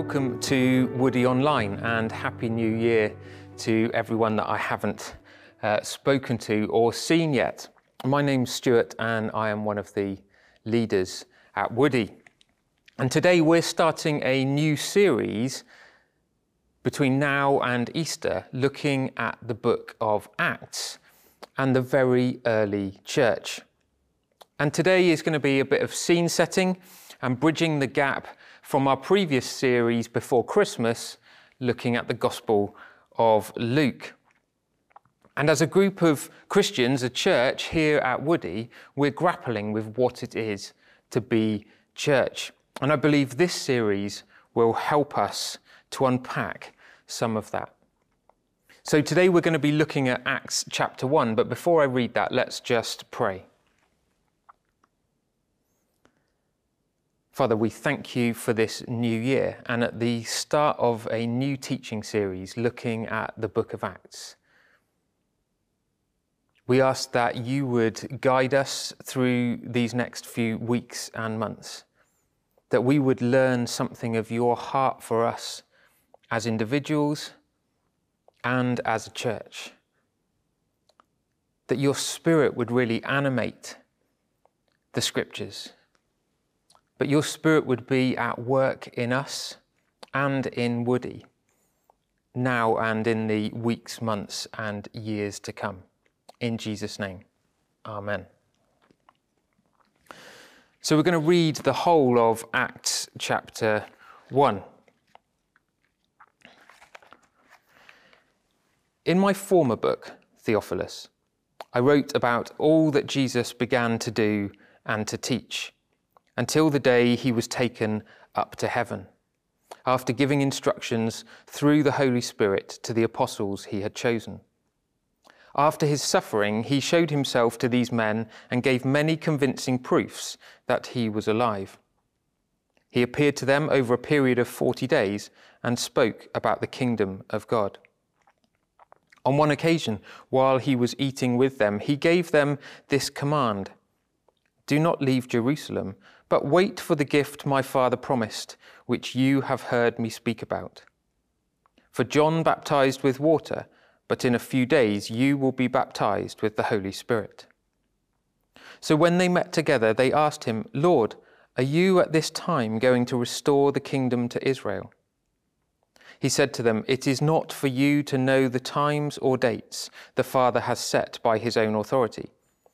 Welcome to Woody Online and Happy New Year to everyone that I haven't uh, spoken to or seen yet. My name's Stuart and I am one of the leaders at Woody. And today we're starting a new series between now and Easter looking at the book of Acts and the very early church. And today is going to be a bit of scene setting and bridging the gap from our previous series before Christmas, looking at the Gospel of Luke. And as a group of Christians, a church here at Woody, we're grappling with what it is to be church. And I believe this series will help us to unpack some of that. So today we're going to be looking at Acts chapter 1, but before I read that, let's just pray. Father, we thank you for this new year and at the start of a new teaching series looking at the book of Acts. We ask that you would guide us through these next few weeks and months, that we would learn something of your heart for us as individuals and as a church, that your spirit would really animate the scriptures but your Spirit would be at work in us and in Woody, now and in the weeks, months, and years to come. In Jesus' name, Amen. So we're going to read the whole of Acts chapter 1. In my former book, Theophilus, I wrote about all that Jesus began to do and to teach until the day he was taken up to heaven, after giving instructions through the Holy Spirit to the apostles he had chosen. After his suffering, he showed himself to these men and gave many convincing proofs that he was alive. He appeared to them over a period of 40 days and spoke about the kingdom of God. On one occasion, while he was eating with them, he gave them this command Do not leave Jerusalem but wait for the gift my Father promised, which you have heard me speak about. For John baptized with water, but in a few days you will be baptized with the Holy Spirit. So when they met together, they asked him, Lord, are you at this time going to restore the kingdom to Israel? He said to them, It is not for you to know the times or dates the Father has set by his own authority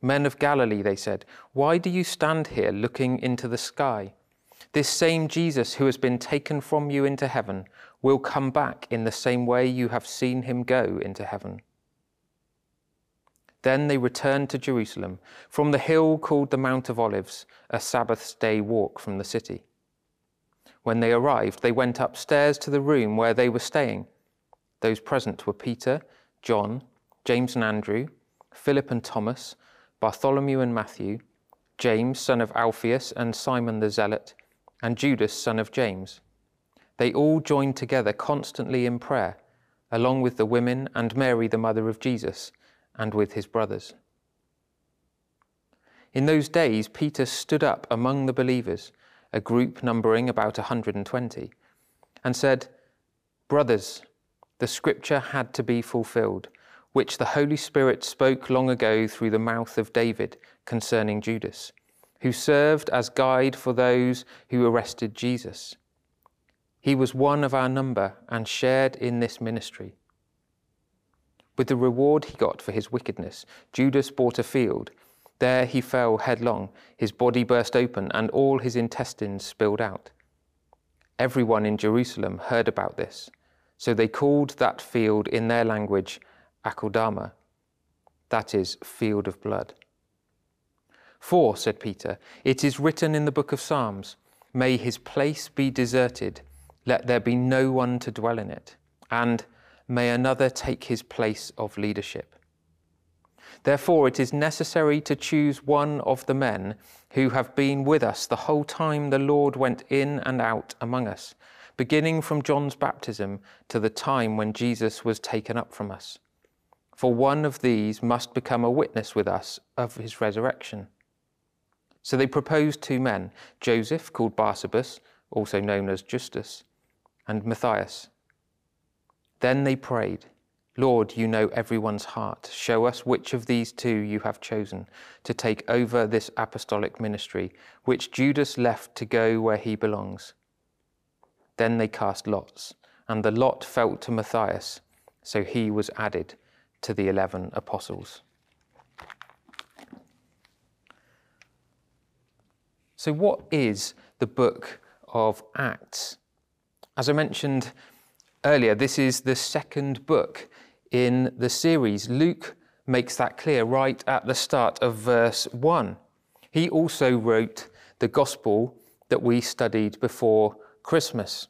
Men of Galilee, they said, why do you stand here looking into the sky? This same Jesus who has been taken from you into heaven will come back in the same way you have seen him go into heaven. Then they returned to Jerusalem from the hill called the Mount of Olives, a Sabbath's day walk from the city. When they arrived, they went upstairs to the room where they were staying. Those present were Peter, John, James and Andrew, Philip and Thomas Bartholomew and Matthew, James, son of Alphaeus, and Simon the Zealot, and Judas, son of James. They all joined together constantly in prayer, along with the women and Mary, the mother of Jesus, and with his brothers. In those days, Peter stood up among the believers, a group numbering about a 120, and said, Brothers, the scripture had to be fulfilled which the Holy Spirit spoke long ago through the mouth of David concerning Judas, who served as guide for those who arrested Jesus. He was one of our number and shared in this ministry. With the reward he got for his wickedness, Judas bought a field. There he fell headlong, his body burst open, and all his intestines spilled out. Everyone in Jerusalem heard about this, so they called that field in their language Akeldama, that is, field of blood. For, said Peter, it is written in the book of Psalms, May his place be deserted, let there be no one to dwell in it. And may another take his place of leadership. Therefore, it is necessary to choose one of the men who have been with us the whole time the Lord went in and out among us, beginning from John's baptism to the time when Jesus was taken up from us. For one of these must become a witness with us of his resurrection. So they proposed two men Joseph, called Barsabbas, also known as Justus, and Matthias. Then they prayed. Lord, you know everyone's heart. Show us which of these two you have chosen to take over this apostolic ministry, which Judas left to go where he belongs. Then they cast lots, and the lot fell to Matthias, so he was added to the eleven apostles. So, what is the book of Acts? As I mentioned earlier, this is the second book in the series. Luke makes that clear right at the start of verse 1. He also wrote the gospel that we studied before Christmas.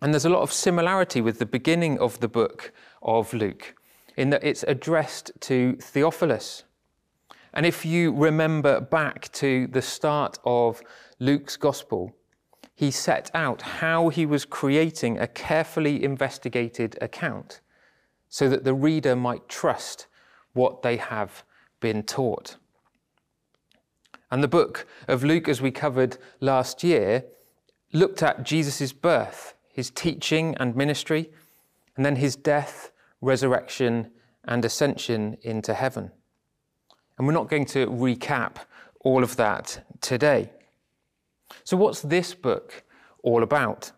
And there's a lot of similarity with the beginning of the book of Luke, in that it's addressed to Theophilus. And if you remember back to the start of Luke's gospel, he set out how he was creating a carefully investigated account so that the reader might trust what they have been taught. And the book of Luke, as we covered last year, looked at Jesus' birth, his teaching and ministry, and then his death, resurrection, and ascension into heaven. And we're not going to recap all of that today. So, what's this book all about?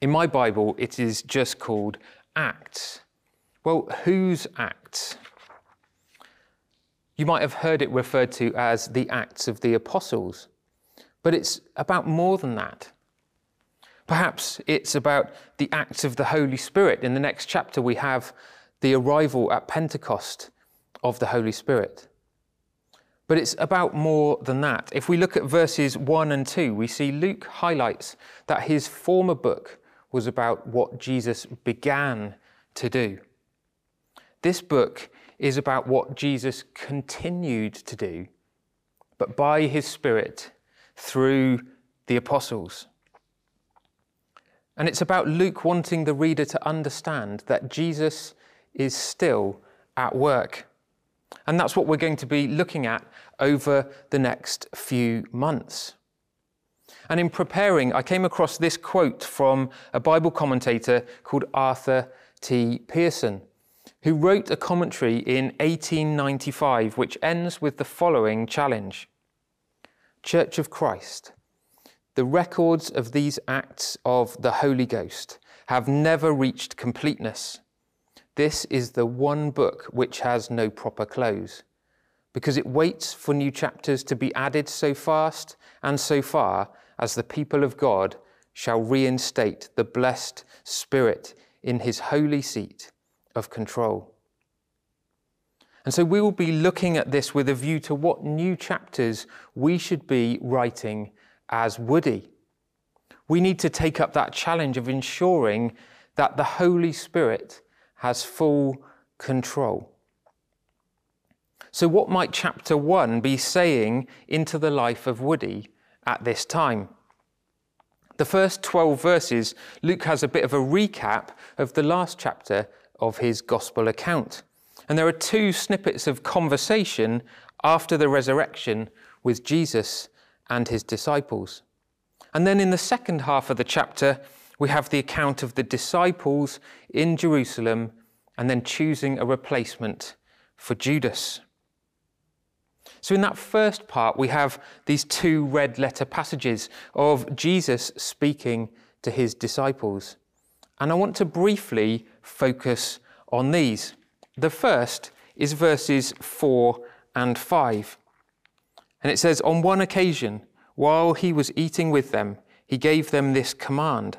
In my Bible, it is just called Acts. Well, whose Acts? You might have heard it referred to as the Acts of the Apostles, but it's about more than that. Perhaps it's about the acts of the Holy Spirit. In the next chapter, we have the arrival at Pentecost of the Holy Spirit. But it's about more than that. If we look at verses 1 and 2, we see Luke highlights that his former book was about what Jesus began to do. This book is about what Jesus continued to do, but by his Spirit through the apostles. And it's about Luke wanting the reader to understand that Jesus is still at work. And that's what we're going to be looking at over the next few months. And in preparing, I came across this quote from a Bible commentator called Arthur T. Pierson, who wrote a commentary in 1895 which ends with the following challenge Church of Christ, the records of these acts of the Holy Ghost have never reached completeness. This is the one book which has no proper close, because it waits for new chapters to be added so fast and so far as the people of God shall reinstate the blessed Spirit in his holy seat of control. And so we will be looking at this with a view to what new chapters we should be writing as Woody. We need to take up that challenge of ensuring that the Holy Spirit has full control. So, what might chapter one be saying into the life of Woody at this time? The first 12 verses, Luke has a bit of a recap of the last chapter of his gospel account. And there are two snippets of conversation after the resurrection with Jesus and his disciples. And then in the second half of the chapter, we have the account of the disciples in Jerusalem and then choosing a replacement for Judas. So, in that first part, we have these two red letter passages of Jesus speaking to his disciples. And I want to briefly focus on these. The first is verses 4 and 5. And it says, On one occasion, while he was eating with them, he gave them this command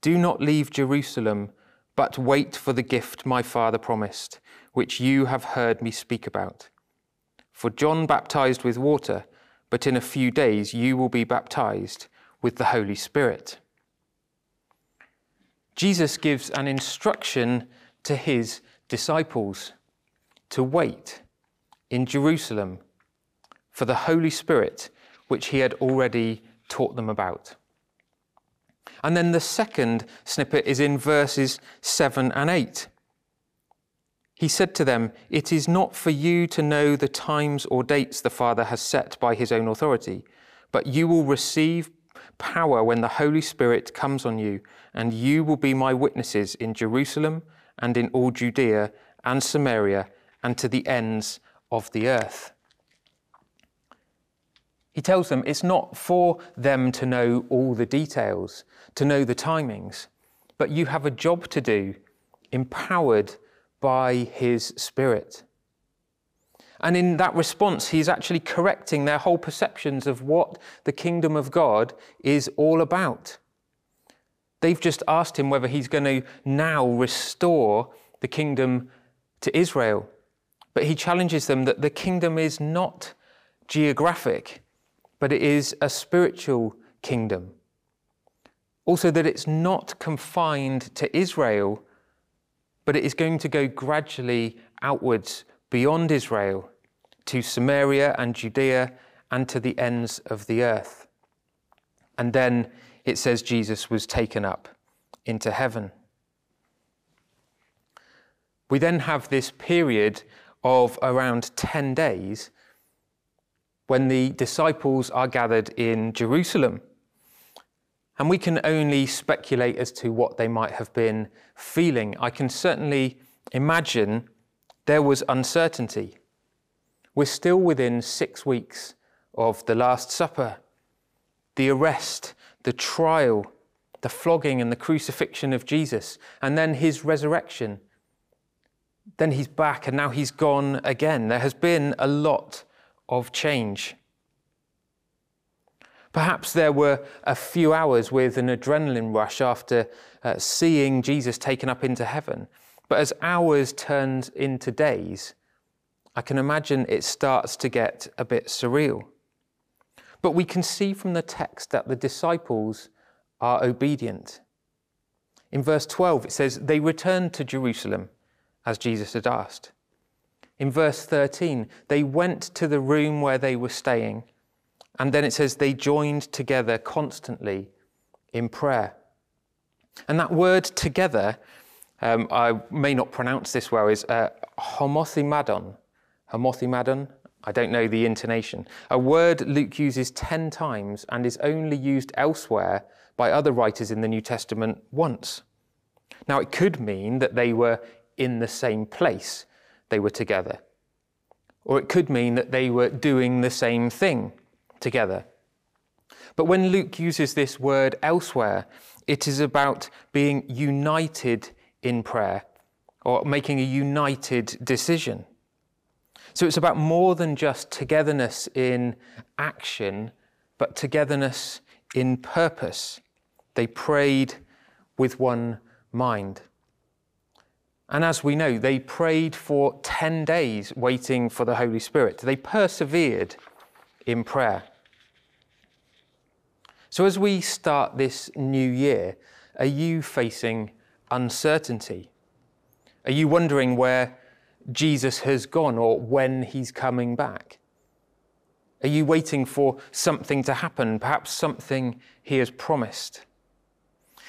Do not leave Jerusalem, but wait for the gift my father promised, which you have heard me speak about. For John baptized with water, but in a few days you will be baptized with the Holy Spirit. Jesus gives an instruction to his disciples to wait in Jerusalem for the Holy Spirit, which he had already taught them about. And then the second snippet is in verses 7 and 8. He said to them, It is not for you to know the times or dates the Father has set by his own authority, but you will receive power when the Holy Spirit comes on you, and you will be my witnesses in Jerusalem and in all Judea and Samaria and to the ends of the earth. He tells them it's not for them to know all the details, to know the timings, but you have a job to do, empowered by His Spirit. And in that response, he's actually correcting their whole perceptions of what the kingdom of God is all about. They've just asked him whether he's going to now restore the kingdom to Israel. But he challenges them that the kingdom is not geographic, but it is a spiritual kingdom. Also, that it's not confined to Israel, but it is going to go gradually outwards beyond Israel to Samaria and Judea and to the ends of the earth. And then it says Jesus was taken up into heaven. We then have this period of around 10 days when the disciples are gathered in Jerusalem. And we can only speculate as to what they might have been feeling. I can certainly imagine there was uncertainty. We're still within six weeks of the Last Supper, the arrest, the trial, the flogging and the crucifixion of Jesus, and then his resurrection. Then he's back and now he's gone again. There has been a lot of change. Perhaps there were a few hours with an adrenaline rush after uh, seeing Jesus taken up into heaven. But as hours turned into days, I can imagine it starts to get a bit surreal. But we can see from the text that the disciples are obedient. In verse 12, it says, They returned to Jerusalem as Jesus had asked. In verse 13, they went to the room where they were staying. And then it says, They joined together constantly in prayer. And that word together, um, I may not pronounce this well, is uh, Homothimadon, I don't know the intonation, a word Luke uses 10 times and is only used elsewhere by other writers in the New Testament once. Now, it could mean that they were in the same place, they were together. Or it could mean that they were doing the same thing together. But when Luke uses this word elsewhere, it is about being united in prayer or making a united decision. So it's about more than just togetherness in action, but togetherness in purpose. They prayed with one mind. And as we know, they prayed for 10 days waiting for the Holy Spirit. They persevered in prayer. So, as we start this new year, are you facing uncertainty? Are you wondering where Jesus has gone or when he's coming back? Are you waiting for something to happen, perhaps something he has promised?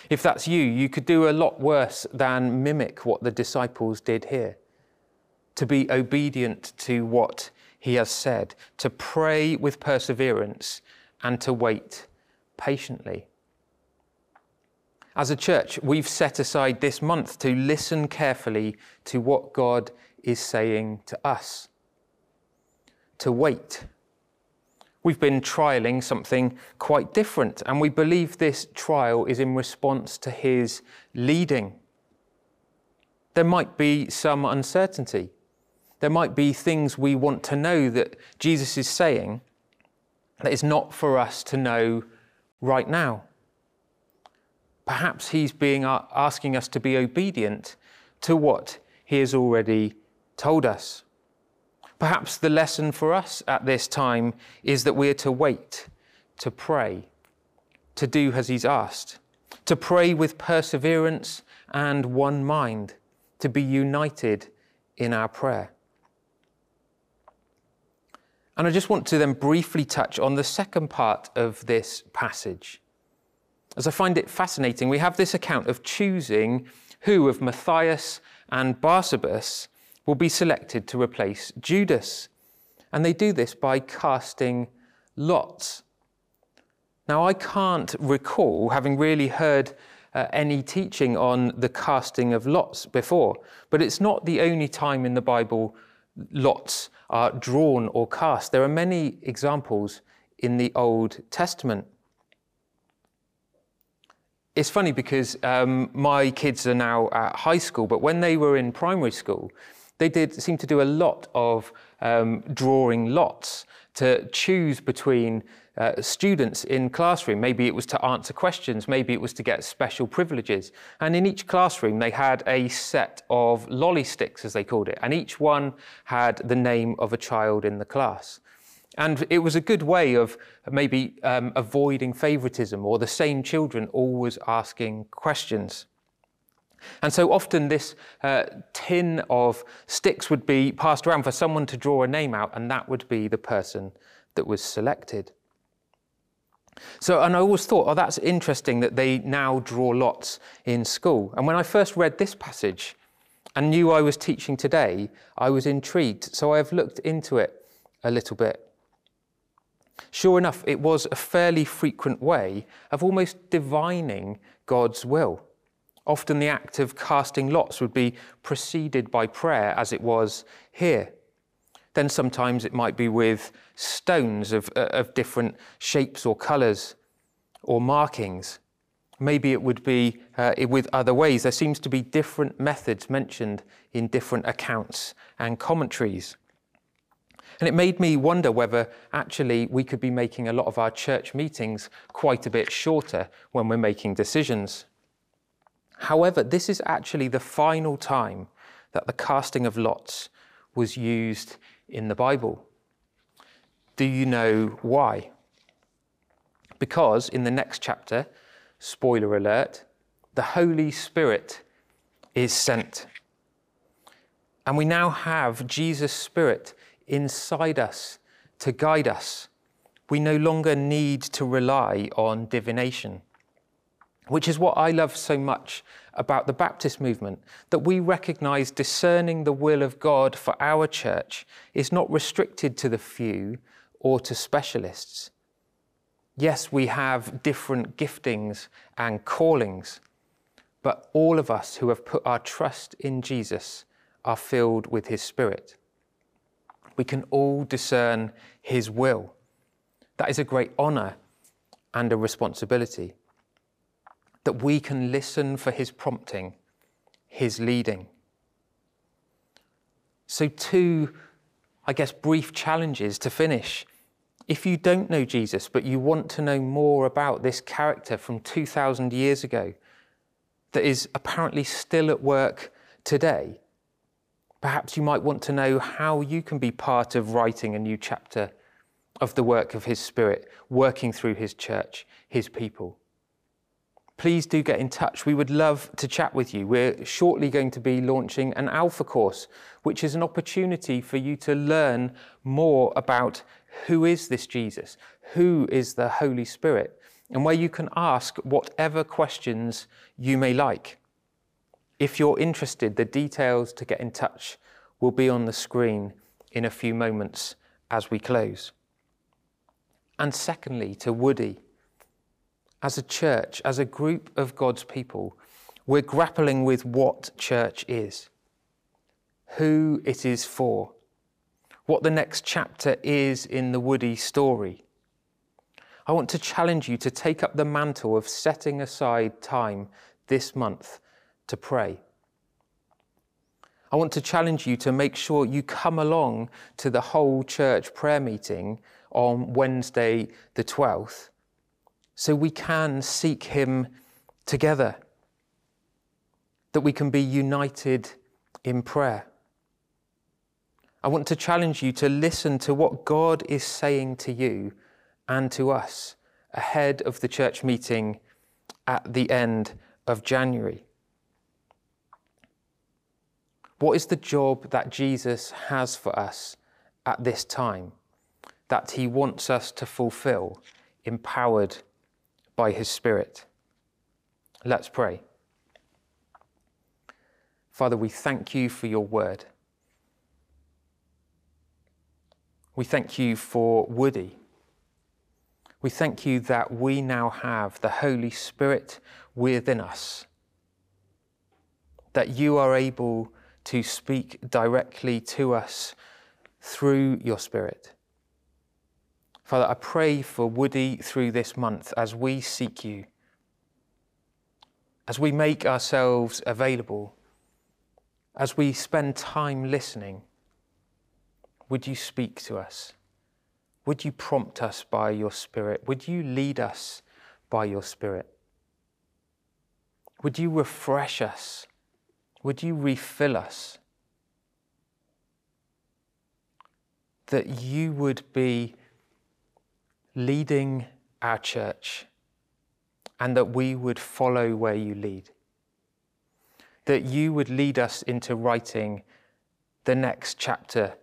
If that's you, you could do a lot worse than mimic what the disciples did here. To be obedient to what he has said, to pray with perseverance, and to wait patiently. As a church, we've set aside this month to listen carefully to what God is saying to us to wait. We've been trialing something quite different, and we believe this trial is in response to his leading. There might be some uncertainty. There might be things we want to know that Jesus is saying that is not for us to know right now. Perhaps he's being asking us to be obedient to what he has already told us. Perhaps the lesson for us at this time is that we're to wait, to pray, to do as He's asked, to pray with perseverance and one mind, to be united in our prayer. And I just want to then briefly touch on the second part of this passage. As I find it fascinating, we have this account of choosing who of Matthias and Barsabbas will be selected to replace Judas. And they do this by casting lots. Now, I can't recall having really heard uh, any teaching on the casting of lots before, but it's not the only time in the Bible lots are drawn or cast. There are many examples in the Old Testament. It's funny because um, my kids are now at high school, but when they were in primary school, they did seem to do a lot of um, drawing lots to choose between uh, students in classroom. Maybe it was to answer questions, maybe it was to get special privileges. And in each classroom, they had a set of lolly sticks, as they called it, and each one had the name of a child in the class. And it was a good way of maybe um, avoiding favoritism or the same children always asking questions. And so often this uh, tin of sticks would be passed around for someone to draw a name out, and that would be the person that was selected. So, and I always thought, oh, that's interesting that they now draw lots in school. And when I first read this passage and knew I was teaching today, I was intrigued. So I have looked into it a little bit. Sure enough, it was a fairly frequent way of almost divining God's will. Often the act of casting lots would be preceded by prayer, as it was here. Then sometimes it might be with stones of, uh, of different shapes or colours or markings. Maybe it would be uh, with other ways. There seems to be different methods mentioned in different accounts and commentaries. And it made me wonder whether actually we could be making a lot of our church meetings quite a bit shorter when we're making decisions. However, this is actually the final time that the casting of lots was used in the Bible. Do you know why? Because in the next chapter, spoiler alert, the Holy Spirit is sent. And we now have Jesus' Spirit inside us to guide us. We no longer need to rely on divination which is what I love so much about the Baptist movement, that we recognize discerning the will of God for our church is not restricted to the few or to specialists. Yes, we have different giftings and callings, but all of us who have put our trust in Jesus are filled with his Spirit. We can all discern his will. That is a great honor and a responsibility that we can listen for his prompting, his leading. So, two, I guess, brief challenges to finish. If you don't know Jesus, but you want to know more about this character from 2,000 years ago that is apparently still at work today, perhaps you might want to know how you can be part of writing a new chapter of the work of His Spirit, working through His church, His people please do get in touch. We would love to chat with you. We're shortly going to be launching an Alpha course, which is an opportunity for you to learn more about who is this Jesus, who is the Holy Spirit, and where you can ask whatever questions you may like. If you're interested, the details to get in touch will be on the screen in a few moments as we close. And secondly, to Woody as a church, as a group of God's people, we're grappling with what church is, who it is for, what the next chapter is in the Woody story. I want to challenge you to take up the mantle of setting aside time this month to pray. I want to challenge you to make sure you come along to the whole church prayer meeting on Wednesday, the 12th, so we can seek Him together, that we can be united in prayer. I want to challenge you to listen to what God is saying to you and to us ahead of the church meeting at the end of January? What is the job that Jesus has for us at this time that he wants us to fulfill, empowered by his Spirit? Let's pray. Father, we thank you for your word. We thank you for Woody. We thank you that we now have the Holy Spirit within us, that you are able to speak directly to us through your Spirit. Father, I pray for Woody through this month as we seek you, as we make ourselves available, as we spend time listening. Would you speak to us? Would you prompt us by your Spirit? Would you lead us by your Spirit? Would you refresh us? Would you refill us? That you would be leading our church and that we would follow where you lead. That you would lead us into writing the next chapter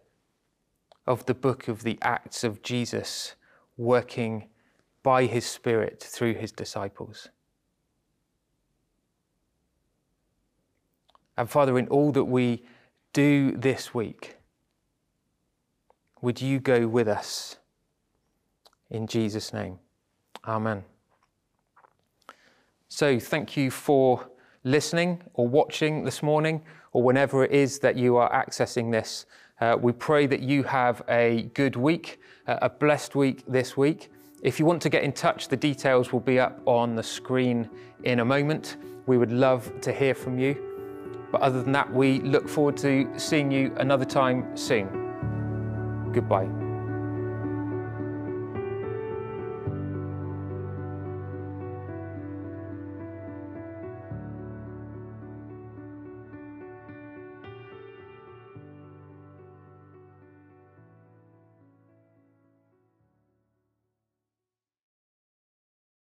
of the book of the Acts of Jesus working by his Spirit through his disciples. And Father, in all that we do this week, would you go with us? In Jesus' name, Amen. So, thank you for listening or watching this morning, or whenever it is that you are accessing this. Uh, we pray that you have a good week, uh, a blessed week this week. If you want to get in touch, the details will be up on the screen in a moment. We would love to hear from you. But other than that, we look forward to seeing you another time soon. Goodbye.